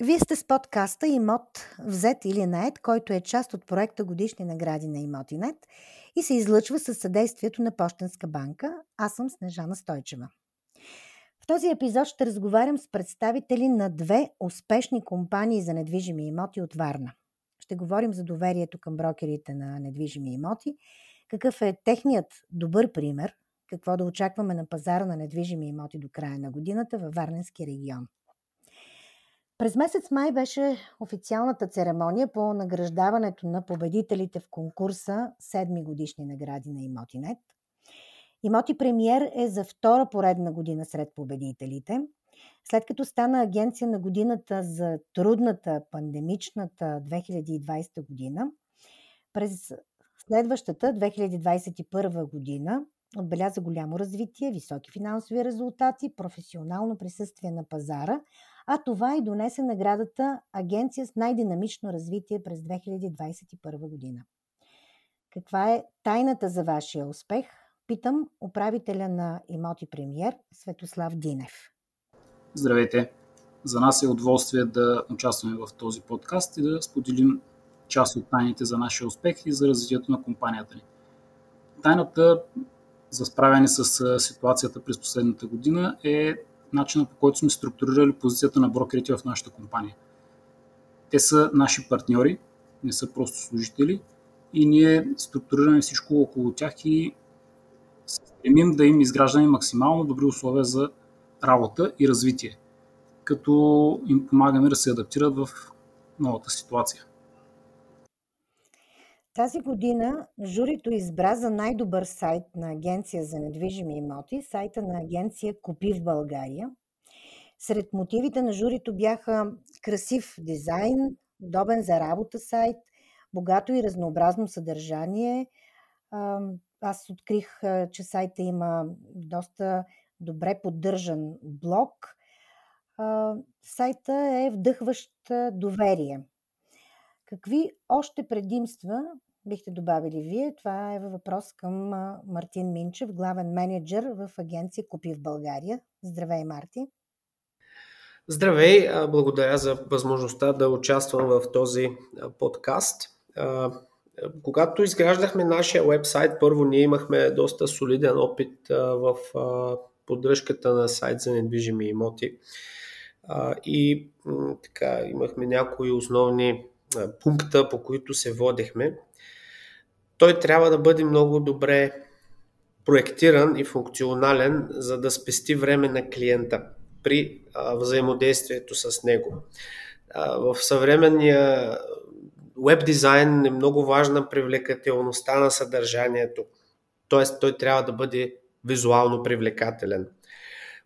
Вие сте с подкаста Имот взет или наед, който е част от проекта Годишни награди на Имотинет и се излъчва със съдействието на Пощенска банка. Аз съм Снежана Стойчева. В този епизод ще разговарям с представители на две успешни компании за недвижими имоти от Варна. Ще говорим за доверието към брокерите на недвижими имоти, какъв е техният добър пример, какво да очакваме на пазара на недвижими имоти до края на годината във Варненски регион. През месец май беше официалната церемония по награждаването на победителите в конкурса Седми годишни награди на Имотинет. Имоти Премиер е за втора поредна година сред победителите. След като стана агенция на годината за трудната пандемичната 2020 година, през следващата 2021 година отбеляза голямо развитие, високи финансови резултати, професионално присъствие на пазара, а това и донесе наградата Агенция с най-динамично развитие през 2021 година. Каква е тайната за вашия успех? Питам управителя на имоти премьер Светослав Динев. Здравейте! За нас е удоволствие да участваме в този подкаст и да споделим част от тайните за нашия успех и за развитието на компанията ни. Тайната за справяне с ситуацията през последната година е начина по който сме структурирали позицията на брокерите в нашата компания. Те са наши партньори, не са просто служители и ние структурираме всичко около тях и стремим да им изграждаме максимално добри условия за работа и развитие, като им помагаме да се адаптират в новата ситуация. Тази година журито избра за най-добър сайт на Агенция за недвижими имоти сайта на агенция Купи в България. Сред мотивите на журито бяха красив дизайн, удобен за работа сайт, богато и разнообразно съдържание. Аз открих, че сайта има доста добре поддържан блог. Сайта е вдъхващ доверие. Какви още предимства бихте добавили вие? Това е въпрос към Мартин Минчев, главен менеджер в агенция Купи в България. Здравей, Марти! Здравей! Благодаря за възможността да участвам в този подкаст. Когато изграждахме нашия вебсайт, първо ние имахме доста солиден опит в поддръжката на сайт за недвижими имоти. И така, имахме някои основни пункта, по които се водехме той трябва да бъде много добре проектиран и функционален, за да спести време на клиента при а, взаимодействието с него. А, в съвременния веб дизайн е много важна привлекателността на съдържанието, т.е. той трябва да бъде визуално привлекателен.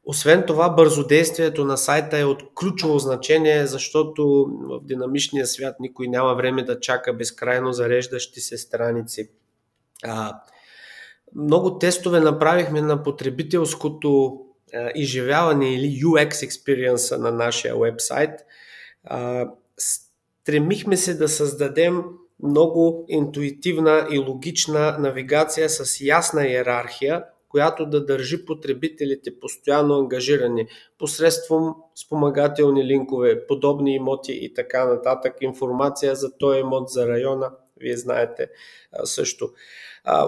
Освен това, бързодействието на сайта е от ключово значение, защото в динамичния свят никой няма време да чака безкрайно зареждащи се страници. А, много тестове направихме на потребителското а, изживяване или UX experience на нашия вебсайт. А, стремихме се да създадем много интуитивна и логична навигация с ясна иерархия, която да държи потребителите постоянно ангажирани посредством спомагателни линкове, подобни имоти и така нататък, информация за този имот, за района, вие знаете също.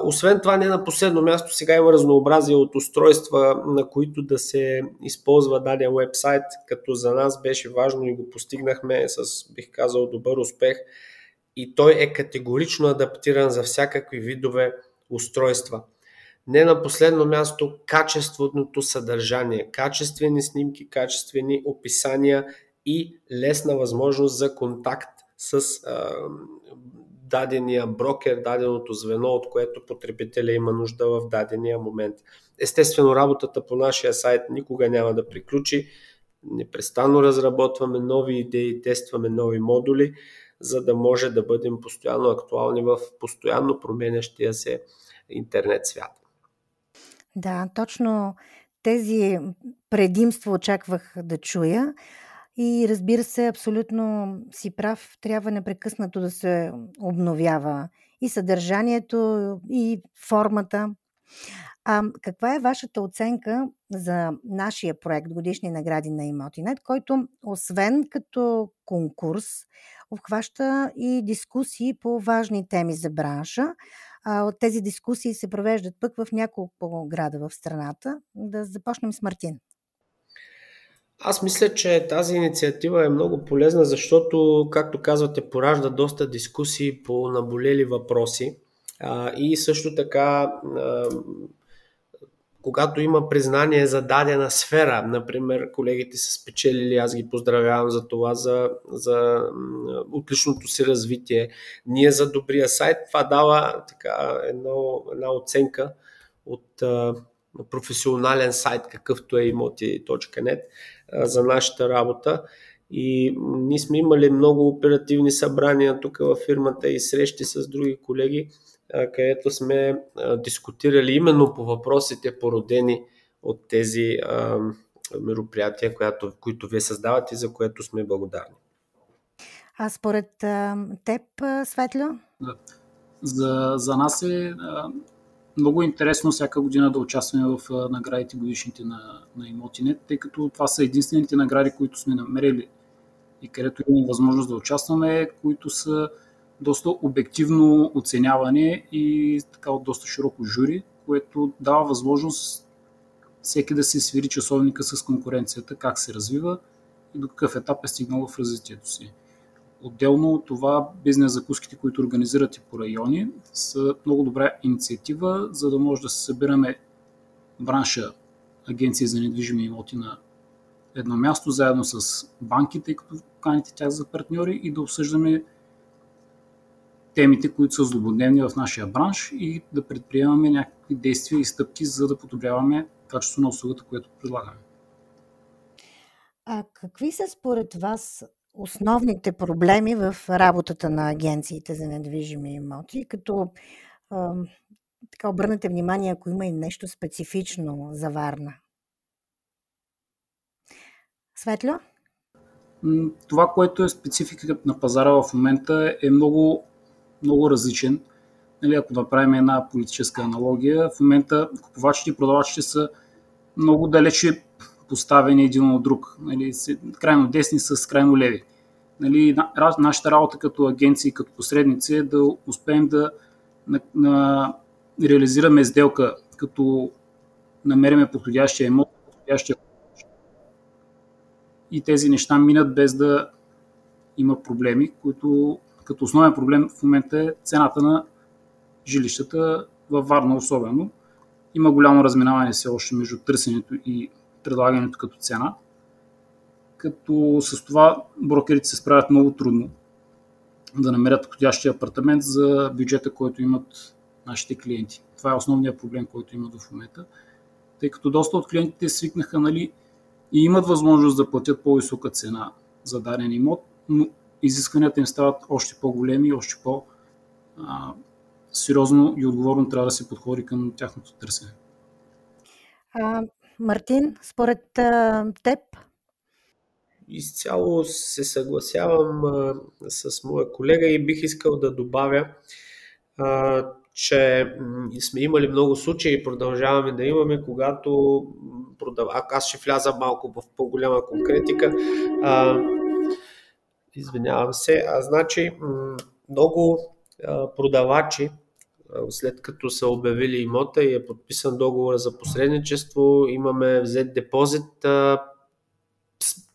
Освен това, не на последно място, сега има разнообразие от устройства, на които да се използва даден вебсайт, като за нас беше важно и го постигнахме с, бих казал, добър успех. И той е категорично адаптиран за всякакви видове устройства. Не на последно място качественото съдържание, качествени снимки, качествени описания и лесна възможност за контакт с а, дадения брокер, даденото звено, от което потребителя има нужда в дадения момент. Естествено, работата по нашия сайт никога няма да приключи. Непрестанно разработваме нови идеи, тестваме нови модули, за да може да бъдем постоянно актуални в постоянно променящия се интернет свят. Да, точно тези предимства очаквах да чуя. И разбира се, абсолютно си прав, трябва непрекъснато да се обновява и съдържанието, и формата. А каква е вашата оценка за нашия проект Годишни награди на Имотинет, който освен като конкурс, обхваща и дискусии по важни теми за бранша. От тези дискусии се провеждат пък в няколко града в страната. Да започнем с Мартин. Аз мисля, че тази инициатива е много полезна, защото, както казвате, поражда доста дискусии по наболели въпроси. и също така когато има признание за дадена сфера, например, колегите са спечелили, аз ги поздравявам за това, за, за отличното си развитие, ние за добрия сайт, това дава така едно, една оценка от а, професионален сайт, какъвто е imoti.net за нашата работа. И ние сме имали много оперативни събрания тук във фирмата и срещи с други колеги, където сме дискутирали именно по въпросите, породени от тези мероприятия, която, които вие създавате и за което сме благодарни. А според теб, Светло? Да. За, за нас е много интересно всяка година да участваме в наградите годишните на, на Имотинет, тъй като това са единствените награди, които сме намерили и където имаме възможност да участваме, които са доста обективно оценяване и така от доста широко жури, което дава възможност всеки да се свири часовника с конкуренцията, как се развива и до какъв етап е стигнал в развитието си. Отделно от това, бизнес закуските, които организирате по райони, са много добра инициатива, за да може да се събираме бранша агенции за недвижими имоти на едно място, заедно с банките, като каните тях за партньори и да обсъждаме темите, които са злободневни в нашия бранш и да предприемаме някакви действия и стъпки, за да подобряваме качеството на услугата, което предлагаме. А какви са според вас основните проблеми в работата на агенциите за недвижими имоти, като а, така обърнете внимание, ако има и нещо специфично за Варна? Светло? Това, което е спецификата на пазара в момента е много много различен. Нали, ако направим една политическа аналогия, в момента купувачите и продавачите са много далече поставени един от друг. Нали, крайно десни с крайно леви. Нали, нашата работа като агенции, като посредници е да успеем да на, на, реализираме сделка, като намериме подходящия емот, подходящия и тези неща минат без да има проблеми, които като основен проблем в момента е цената на жилищата във Варна особено. Има голямо разминаване все още между търсенето и предлагането като цена. Като с това брокерите се справят много трудно да намерят подходящия апартамент за бюджета, който имат нашите клиенти. Това е основният проблем, който имат в момента. Тъй като доста от клиентите свикнаха нали, и имат възможност да платят по-висока цена за даден имот, но изискванията им стават още по-големи, още по-сериозно и отговорно трябва да се подходи към тяхното търсене. А, Мартин, според а, теб? Изцяло се съгласявам а, с моя колега и бих искал да добавя, а, че сме имали много случаи и продължаваме да имаме, когато продав... аз ще вляза малко в по-голяма конкретика. А, Извинявам се. А, значи, много продавачи, след като са обявили имота и е подписан договор за посредничество, имаме взет депозит,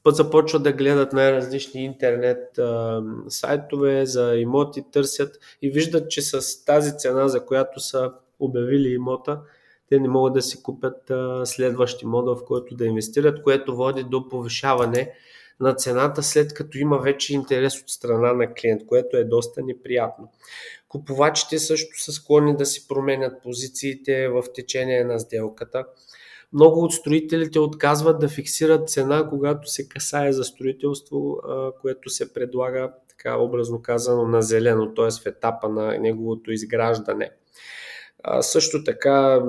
започват да гледат най-различни интернет сайтове за имоти, търсят и виждат, че с тази цена, за която са обявили имота, те не могат да си купят следващи мода, в който да инвестират, което води до повишаване на цената, след като има вече интерес от страна на клиент, което е доста неприятно. Купувачите също са склонни да си променят позициите в течение на сделката. Много от строителите отказват да фиксират цена, когато се касае за строителство, което се предлага, така образно казано, на зелено, т.е. в етапа на неговото изграждане. А, също така,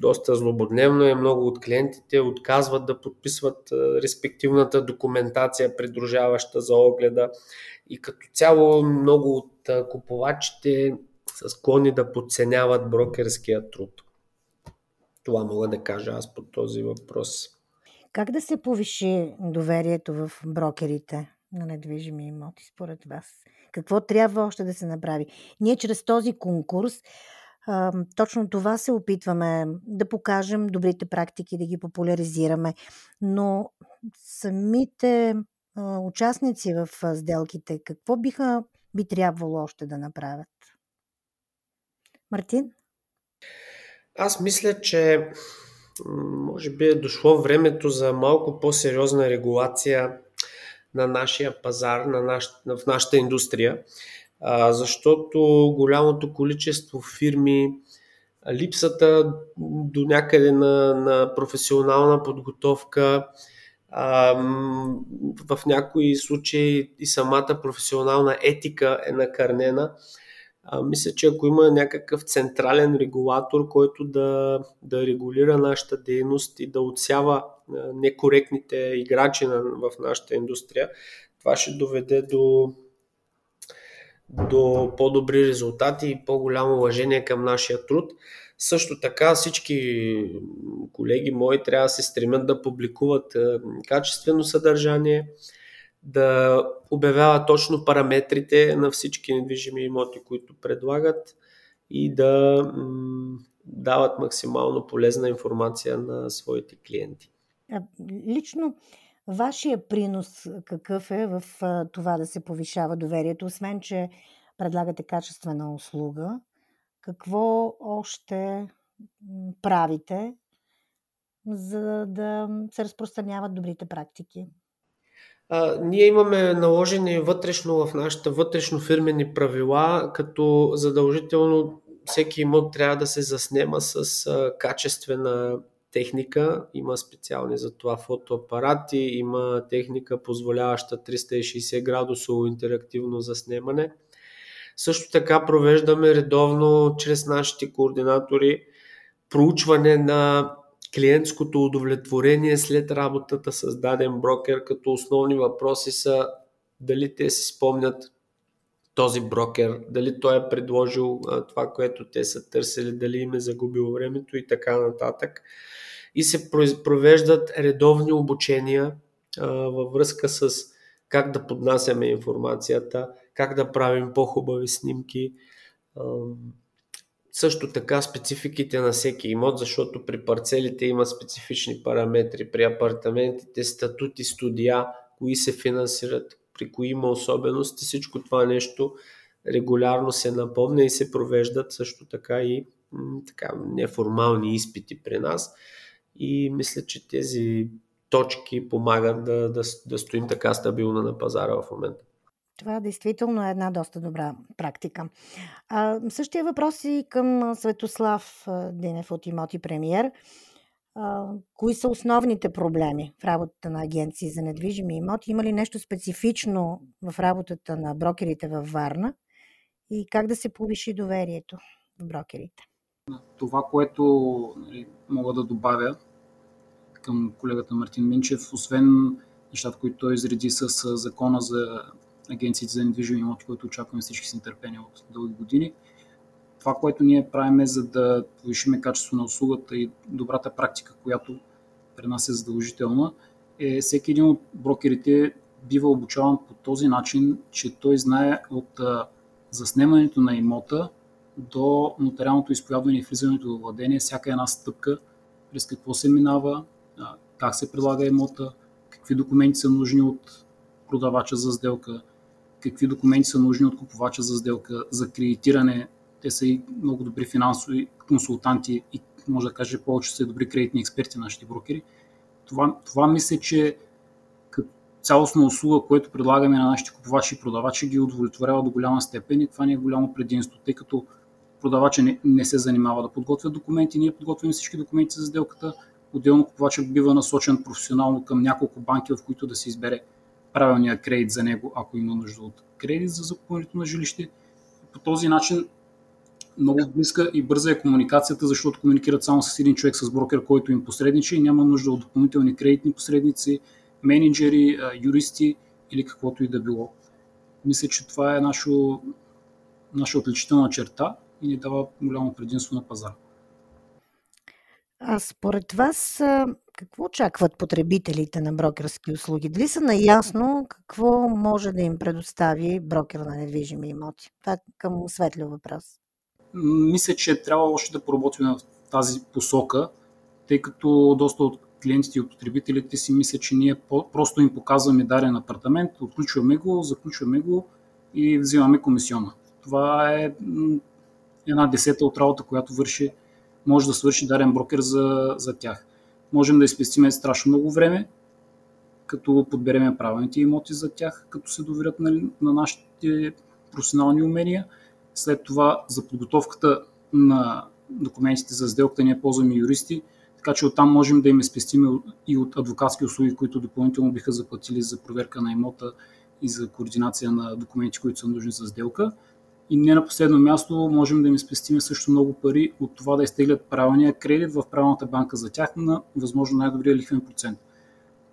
доста злободневно е, много от клиентите отказват да подписват респективната документация, придружаваща за огледа и като цяло много от купувачите са склонни да подценяват брокерския труд. Това мога да кажа аз по този въпрос. Как да се повиши доверието в брокерите на недвижими имоти според вас? Какво трябва още да се направи? Ние чрез този конкурс точно това се опитваме да покажем добрите практики, да ги популяризираме, но самите участници в сделките, какво биха би трябвало още да направят? Мартин? Аз мисля, че може би е дошло времето за малко по-сериозна регулация на нашия пазар, на наш, в нашата индустрия, защото голямото количество фирми, липсата до някъде на, на професионална подготовка, в някои случаи и самата професионална етика е накърнена. А, мисля, че ако има някакъв централен регулатор, който да, да регулира нашата дейност и да отсява некоректните играчи в нашата индустрия, това ще доведе до, до по-добри резултати и по-голямо уважение към нашия труд. Също така всички колеги мои трябва да се стремят да публикуват качествено съдържание, да обявяват точно параметрите на всички недвижими имоти, които предлагат и да дават максимално полезна информация на своите клиенти. Лично вашия принос какъв е в това да се повишава доверието, освен че предлагате качествена услуга? Какво още правите, за да се разпространяват добрите практики? А, ние имаме наложени вътрешно в нашите вътрешно фирмени правила, като задължително всеки имот трябва да се заснема с а, качествена техника. Има специални за това фотоапарати, има техника позволяваща 360 градусово интерактивно заснемане. Също така провеждаме редовно чрез нашите координатори проучване на клиентското удовлетворение след работата с даден брокер, като основни въпроси са дали те си спомнят този брокер, дали той е предложил това, което те са търсили, дали им е загубил времето и така нататък. И се провеждат редовни обучения а, във връзка с как да поднасяме информацията, как да правим по-хубави снимки. А, също така спецификите на всеки имот, защото при парцелите има специфични параметри, при апартаментите статути, студия, кои се финансират, при кои има особености, всичко това нещо регулярно се напомня и се провеждат също така и така, неформални изпити при нас. И мисля, че тези точки помагат да, да, да стоим така стабилно на пазара в момента. Това действително е една доста добра практика. А, същия въпрос и към Светослав Динев от Имоти Премиер. Кои са основните проблеми в работата на агенции за недвижими имоти? Има ли нещо специфично в работата на брокерите във Варна? И как да се повиши доверието в брокерите? Това, което нали, мога да добавя към колегата Мартин Минчев, освен нещата, които той изреди с закона за агенциите за недвижими имоти, които очакваме всички с нетърпение от дълги години. Това, което ние правим е за да повишиме качество на услугата и добрата практика, която при нас е задължителна, е всеки един от брокерите бива обучаван по този начин, че той знае от заснемането на имота до нотариалното изповядване и влизането в владение, всяка една стъпка, през какво се минава, как се прилага имота, какви документи са нужни от продавача за сделка, какви документи са нужни от купувача за сделка, за кредитиране. Те са и много добри финансови консултанти и може да каже повече са и добри кредитни експерти, нашите брокери. Това, това мисля, че като цялостна услуга, което предлагаме на нашите купувачи и продавачи, ги удовлетворява до голяма степен и това ни е голямо предимство, тъй като продавача не, не се занимава да подготвя документи, ние подготвяме всички документи за сделката, отделно купувача бива насочен професионално към няколко банки, в които да се избере правилния кредит за него, ако има нужда от кредит за закупването на жилище. По този начин много близка и бърза е комуникацията, защото комуникират само с един човек с брокер, който им посредничи и няма нужда от допълнителни кредитни посредници, менеджери, юристи или каквото и да било. Мисля, че това е нашо, наша отличителна черта и ни дава голямо предимство на пазара. А според вас какво очакват потребителите на брокерски услуги? Дали са наясно какво може да им предостави брокер на недвижими имоти? Това е към светлио въпрос. Мисля, че трябва още да поработим в тази посока, тъй като доста от клиентите и от потребителите си мислят, че ние просто им показваме дарен апартамент, отключваме го, заключваме го и взимаме комисиона. Това е една десета от работа, която върши, може да свърши дарен брокер за, за тях. Можем да изпестиме страшно много време, като подбереме правилните имоти за тях, като се доверят на, на нашите професионални умения. След това за подготовката на документите за сделката ние ползваме юристи, така че оттам можем да им спестим и от адвокатски услуги, които допълнително биха заплатили за проверка на имота и за координация на документи, които са нужни за сделка. И не на последно място можем да им спестим също много пари от това да изтеглят правилния кредит в правилната банка за тях на възможно най-добрия лихвен процент.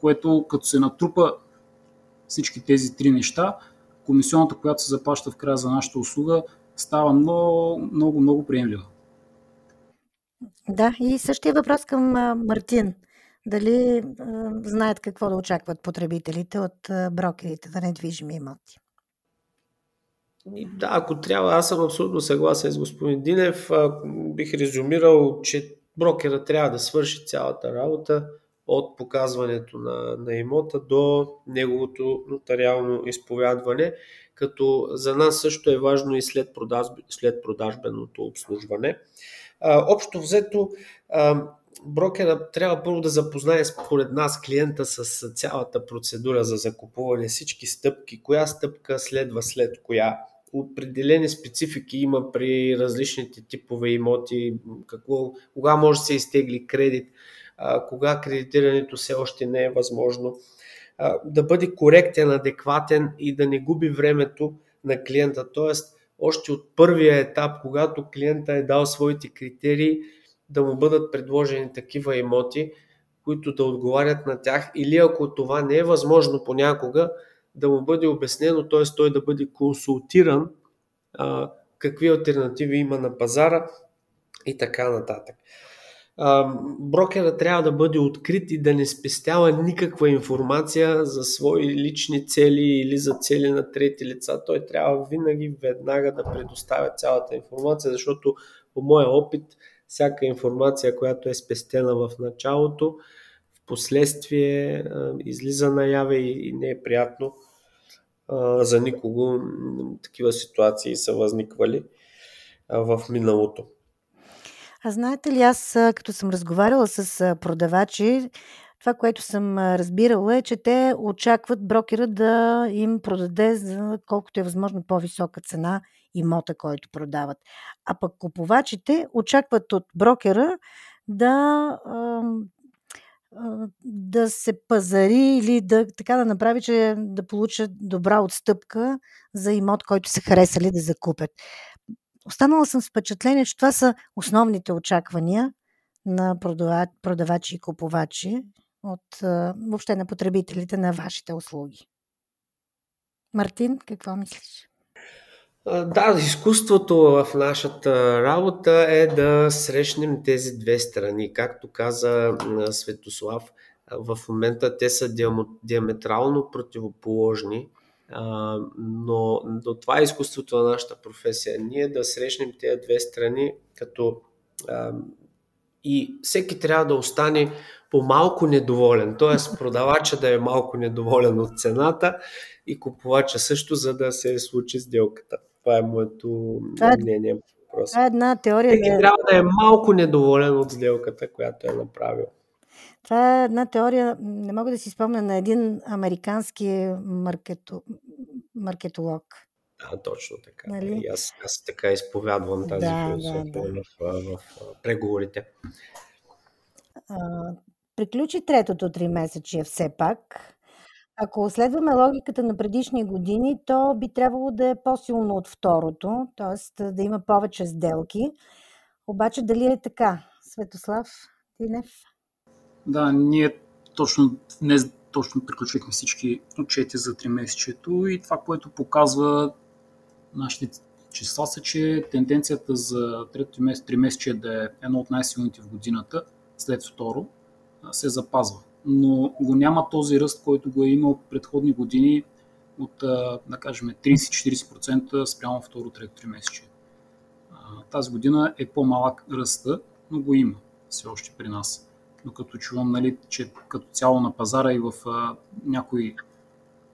Което като се натрупа всички тези три неща, комисионната, която се заплаща в края за нашата услуга, става много, много, много приемлива. Да, и същия въпрос към Мартин. Дали знаят какво да очакват потребителите от брокерите на недвижими имоти? Да, ако трябва, аз съм абсолютно съгласен с господин Динев. Бих резюмирал, че брокера трябва да свърши цялата работа от показването на, на имота до неговото нотариално изповядване, като за нас също е важно и след, продаж, след продажбеното обслужване. А, общо взето, а, брокера трябва първо да запознае според нас клиента с цялата процедура за закупуване, всички стъпки, коя стъпка следва след коя, определени специфики има при различните типове имоти, какво, кога може да се изтегли кредит, а, кога кредитирането все още не е възможно. Да бъде коректен, адекватен и да не губи времето на клиента. Тоест, още от първия етап, когато клиента е дал своите критерии, да му бъдат предложени такива имоти, които да отговарят на тях или ако това не е възможно понякога, да му бъде обяснено, т.е. той да бъде консултиран а, какви альтернативи има на пазара и така нататък. Брокера трябва да бъде открит и да не спестява никаква информация за свои лични цели или за цели на трети лица. Той трябва винаги веднага да предоставя цялата информация, защото по моя опит всяка информация, която е спестена в началото, в последствие излиза наяве и не е приятно за никого такива ситуации са възниквали в миналото. А знаете ли, аз като съм разговаряла с продавачи, това, което съм разбирала е, че те очакват брокера да им продаде за колкото е възможно по-висока цена имота, който продават. А пък купувачите очакват от брокера да да се пазари или да, така да направи, че да получат добра отстъпка за имот, който са харесали да закупят. Останала съм с впечатление, че това са основните очаквания на продавачи и купувачи от въобще на потребителите на вашите услуги. Мартин, какво мислиш? Да, изкуството в нашата работа е да срещнем тези две страни. Както каза Светослав, в момента те са диаметрално противоположни, но, но това е изкуството на нашата професия. Ние да срещнем тези две страни, като и всеки трябва да остане по малко недоволен, т.е. продавача да е малко недоволен от цената и купувача също, за да се случи сделката. Това е моето това е, мнение. Това е една теория. Всеки да... трябва да е малко недоволен от сделката, която е направил. Това е една теория, не мога да си спомня, на един американски маркето, маркетолог. Да, точно така. Нали? И аз, аз така изповядвам тази да, философия да, да. В, в, в преговорите. А, приключи третото три месече все пак. Ако следваме логиката на предишни години, то би трябвало да е по-силно от второто, т.е. да има повече сделки. Обаче дали е така? Светослав Тинев? Да, ние точно днес точно приключихме всички отчети за 3 месечето и това, което показва нашите числа са, че тенденцията за трето месец, 3 месече да е едно от най-силните в годината след второ, се запазва. Но го няма този ръст, който го е имал предходни години от, да кажем, 30-40% спрямо второ-трето три месече. Тази година е по-малък ръста, но го има все още при нас. Но като чувам, нали, че като цяло на пазара и в а, някои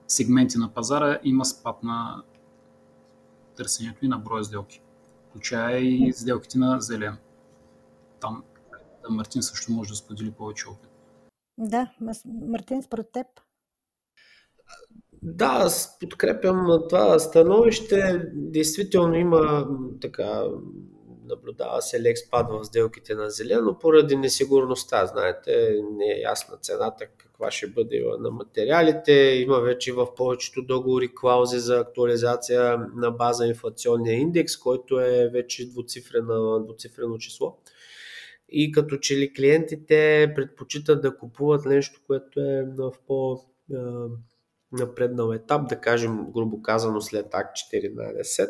сегменти на пазара има спад на търсенето и на броя сделки. Включая и сделките на зелен. Там Мартин също може да сподели повече опит. Да, Мартин, според теб? Да, аз подкрепям това становище. Действително има така наблюдава се лек спад в сделките на зелено поради несигурността. Знаете, не е ясна цената каква ще бъде на материалите. Има вече в повечето договори клаузи за актуализация на база инфлационния индекс, който е вече двуцифрено, двуцифрено число. И като че ли клиентите предпочитат да купуват нещо, което е в по напреднал етап, да кажем, грубо казано, след акт 14.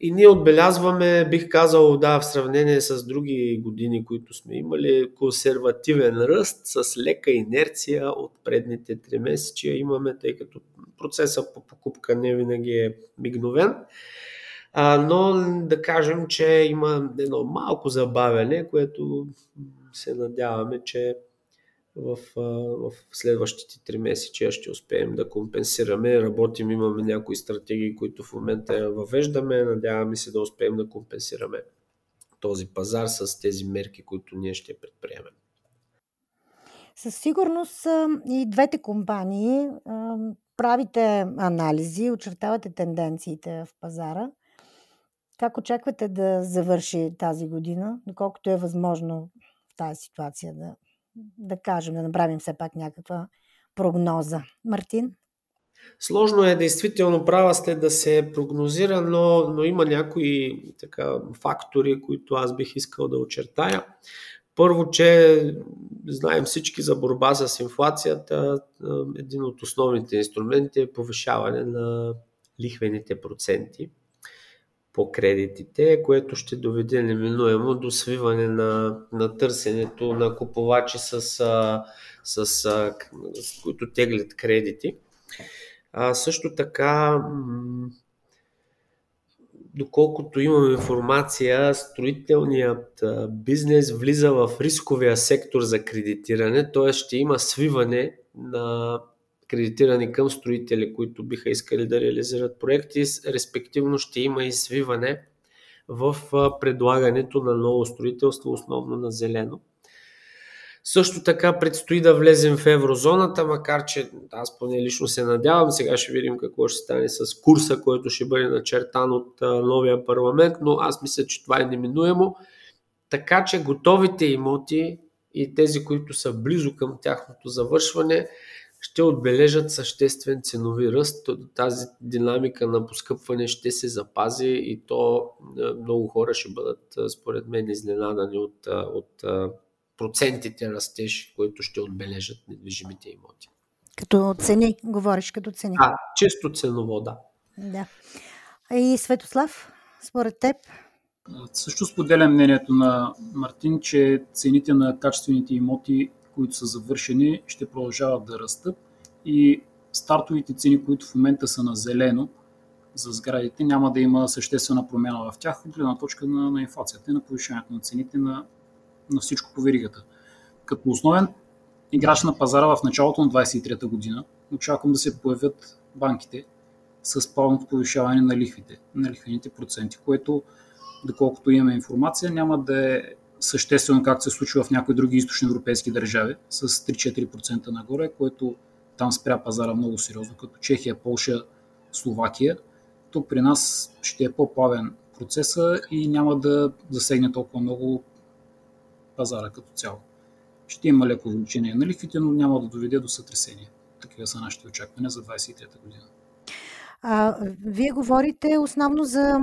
И ние отбелязваме, бих казал, да, в сравнение с други години, които сме имали, консервативен ръст с лека инерция от предните три месечия имаме, тъй като процесът по покупка не винаги е мигновен. А, но да кажем, че има едно малко забавяне, което се надяваме, че в, в следващите три месеца ще успеем да компенсираме. Работим, имаме някои стратегии, които в момента въвеждаме. Надяваме се да успеем да компенсираме този пазар с тези мерки, които ние ще предприемем. Със сигурност и двете компании правите анализи, очертавате тенденциите в пазара. Как очаквате да завърши тази година, доколкото е възможно в тази ситуация да да кажем, да направим все пак някаква прогноза. Мартин? Сложно е действително права сте да се прогнозира, но, но има някои така, фактори, които аз бих искал да очертая. Първо, че знаем всички за борба с инфлацията, един от основните инструменти е повишаване на лихвените проценти по кредитите, което ще доведе неминуемо до свиване на, на търсенето на купувачи, с, с, с, с които теглят кредити. А, също така, доколкото имам информация, строителният бизнес влиза в рисковия сектор за кредитиране, т.е. ще има свиване на кредитирани към строители, които биха искали да реализират проекти, респективно ще има и свиване в предлагането на ново строителство, основно на зелено. Също така предстои да влезем в еврозоната, макар че аз поне лично се надявам. Сега ще видим какво ще стане с курса, който ще бъде начертан от новия парламент, но аз мисля, че това е неминуемо. Така че готовите имоти и тези, които са близо към тяхното завършване, ще отбележат съществен ценови ръст. Тази динамика на поскъпване ще се запази и то е, много хора ще бъдат, е, според мен, изненадани от, е, от процентите растеж, които ще отбележат недвижимите имоти. Като цени, говориш като цени. А, чисто ценово, да. Да. И Светослав, според теб? Също споделям мнението на Мартин, че цените на качествените имоти които са завършени, ще продължават да растат и стартовите цени, които в момента са на зелено за сградите, няма да има съществена промяна в тях от гледна точка на, на инфлацията и на повишението на цените на, на всичко по веригата. Като основен играч на пазара в началото на 23-та година очаквам да се появят банките с плавното повишаване на лихвите, на лихвените проценти, което, доколкото имаме информация, няма да е съществено както се случва в някои други източни европейски държави, с 3-4% нагоре, което там спря пазара много сериозно, като Чехия, Полша, Словакия. Тук при нас ще е по-плавен процеса и няма да засегне толкова много пазара като цяло. Ще има леко увеличение на лихвите, но няма да доведе до сътресение. Такива са нашите очаквания за 23-та година. А, вие говорите основно за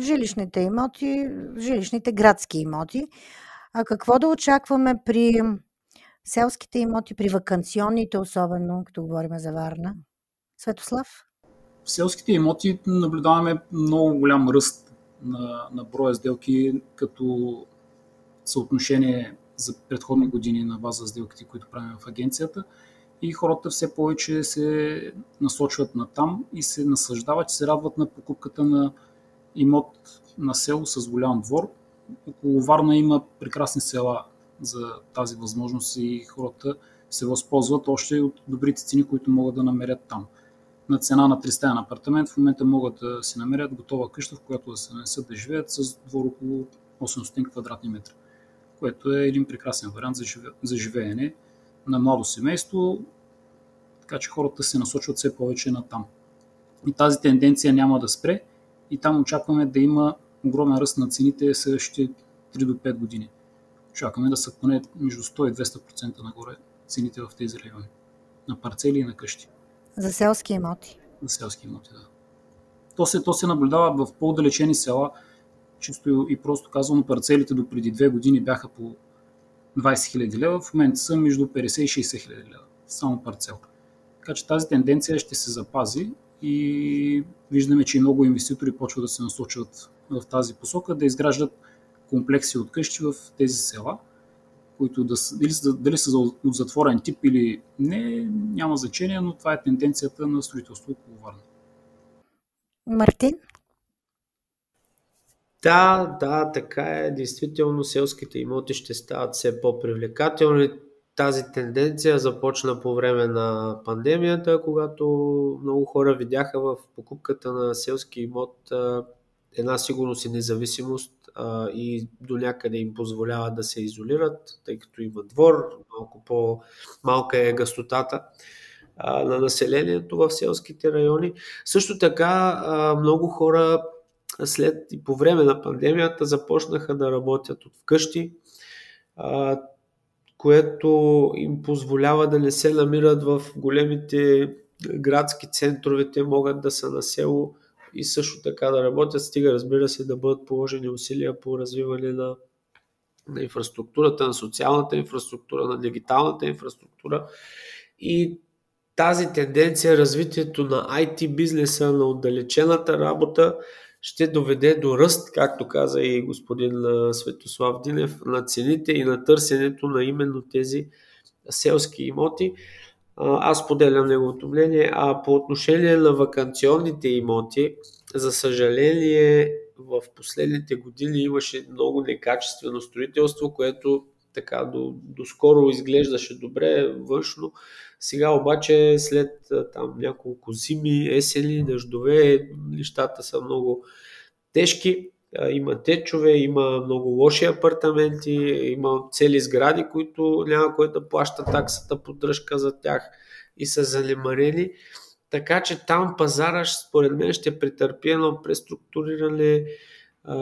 жилищните имоти, жилищните градски имоти. А какво да очакваме при селските имоти, при вакансионните, особено като говорим за Варна? Светослав? В селските имоти наблюдаваме много голям ръст на, на броя сделки като съотношение за предходни години на база сделките, които правим в агенцията. И хората все повече се насочват на там и се насъждават и се радват на покупката на имот на село с голям двор. Около Варна има прекрасни села за тази възможност и хората се възползват още от добрите цени, които могат да намерят там. На цена на 300 на апартамент в момента могат да си намерят готова къща, в която да се нанесат да живеят с двор около 800 квадратни метра, което е един прекрасен вариант за, живе, за живеене на младо семейство, така че хората се насочват все повече на там. И тази тенденция няма да спре и там очакваме да има огромен ръст на цените следващите 3 до 5 години. Очакваме да са поне между 100 и 200% нагоре цените в тези райони. На парцели и на къщи. За селски имоти. За селски имоти, да. То се, то се наблюдава в по-далечени села, чисто и просто казвам, парцелите до преди две години бяха по 20 000 лева, в момента са между 50 и 60 000 лева. Само парцел. Така че тази тенденция ще се запази и виждаме, че и много инвеститори почват да се насочват в тази посока, да изграждат комплекси от къщи в тези села, които да са, дали, са, дали са от затворен тип или не, няма значение, но това е тенденцията на строителство около Варна. Мартин? Да, да, така е. Действително селските имоти ще стават все по-привлекателни. Тази тенденция започна по време на пандемията, когато много хора видяха в покупката на селски имот една сигурност и независимост и до някъде им позволява да се изолират, тъй като има двор, малко по-малка е гъстотата на населението в селските райони. Също така много хора след и по време на пандемията започнаха да работят от вкъщи, което им позволява да не се намират в големите градски центрове, те могат да са на село и също така да работят, стига разбира се да бъдат положени усилия по развиване на, на инфраструктурата, на социалната инфраструктура, на дигиталната инфраструктура. И тази тенденция, развитието на IT бизнеса, на отдалечената работа, ще доведе до ръст, както каза и господин Светослав Динев, на цените и на търсенето на именно тези селски имоти. Аз поделям неговото мнение. А по отношение на вакансионните имоти, за съжаление, в последните години имаше много некачествено строителство, което така до, доскоро изглеждаше добре външно. Сега обаче след там няколко зими, есени, дъждове, нещата са много тежки. Има течове, има много лоши апартаменти, има цели сгради, които няма кой да плаща таксата поддръжка за тях и са занемарени. Така че там пазара, според мен, ще претърпи едно преструктуриране,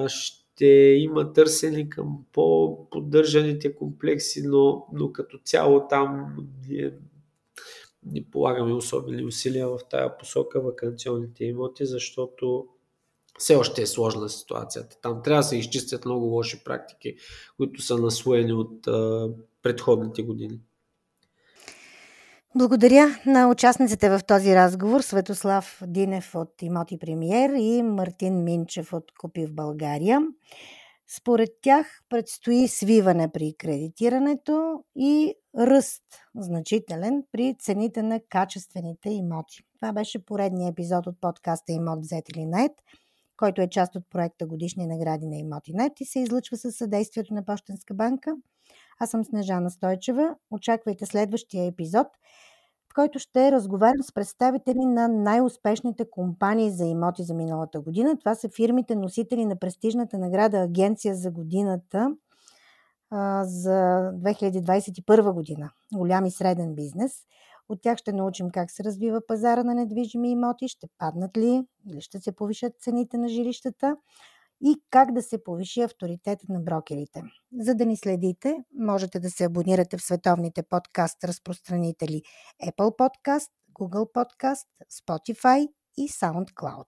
ще има търсене към по-поддържаните комплекси, но, но като цяло там не полагаме особени усилия в тази посока вакансионните имоти, защото все още е сложна ситуацията. Там трябва да се изчистят много лоши практики, които са наслоени от а, предходните години. Благодаря на участниците в този разговор Светослав Динев от Имоти Премиер и Мартин Минчев от Купи в България. Според тях предстои свиване при кредитирането и ръст значителен при цените на качествените имоти. Това беше поредният епизод от подкаста Имот взет или нет, който е част от проекта Годишни награди на Имоти нет и се излъчва със съдействието на Пощенска банка. Аз съм Снежана Стойчева. Очаквайте следващия епизод – който ще разговарям с представители на най-успешните компании за имоти за миналата година. Това са фирмите носители на престижната награда Агенция за годината а, за 2021 година. Голям и среден бизнес. От тях ще научим как се развива пазара на недвижими имоти, ще паднат ли или ще се повишат цените на жилищата и как да се повиши авторитетът на брокерите. За да ни следите, можете да се абонирате в световните подкаст разпространители Apple Podcast, Google Podcast, Spotify и SoundCloud.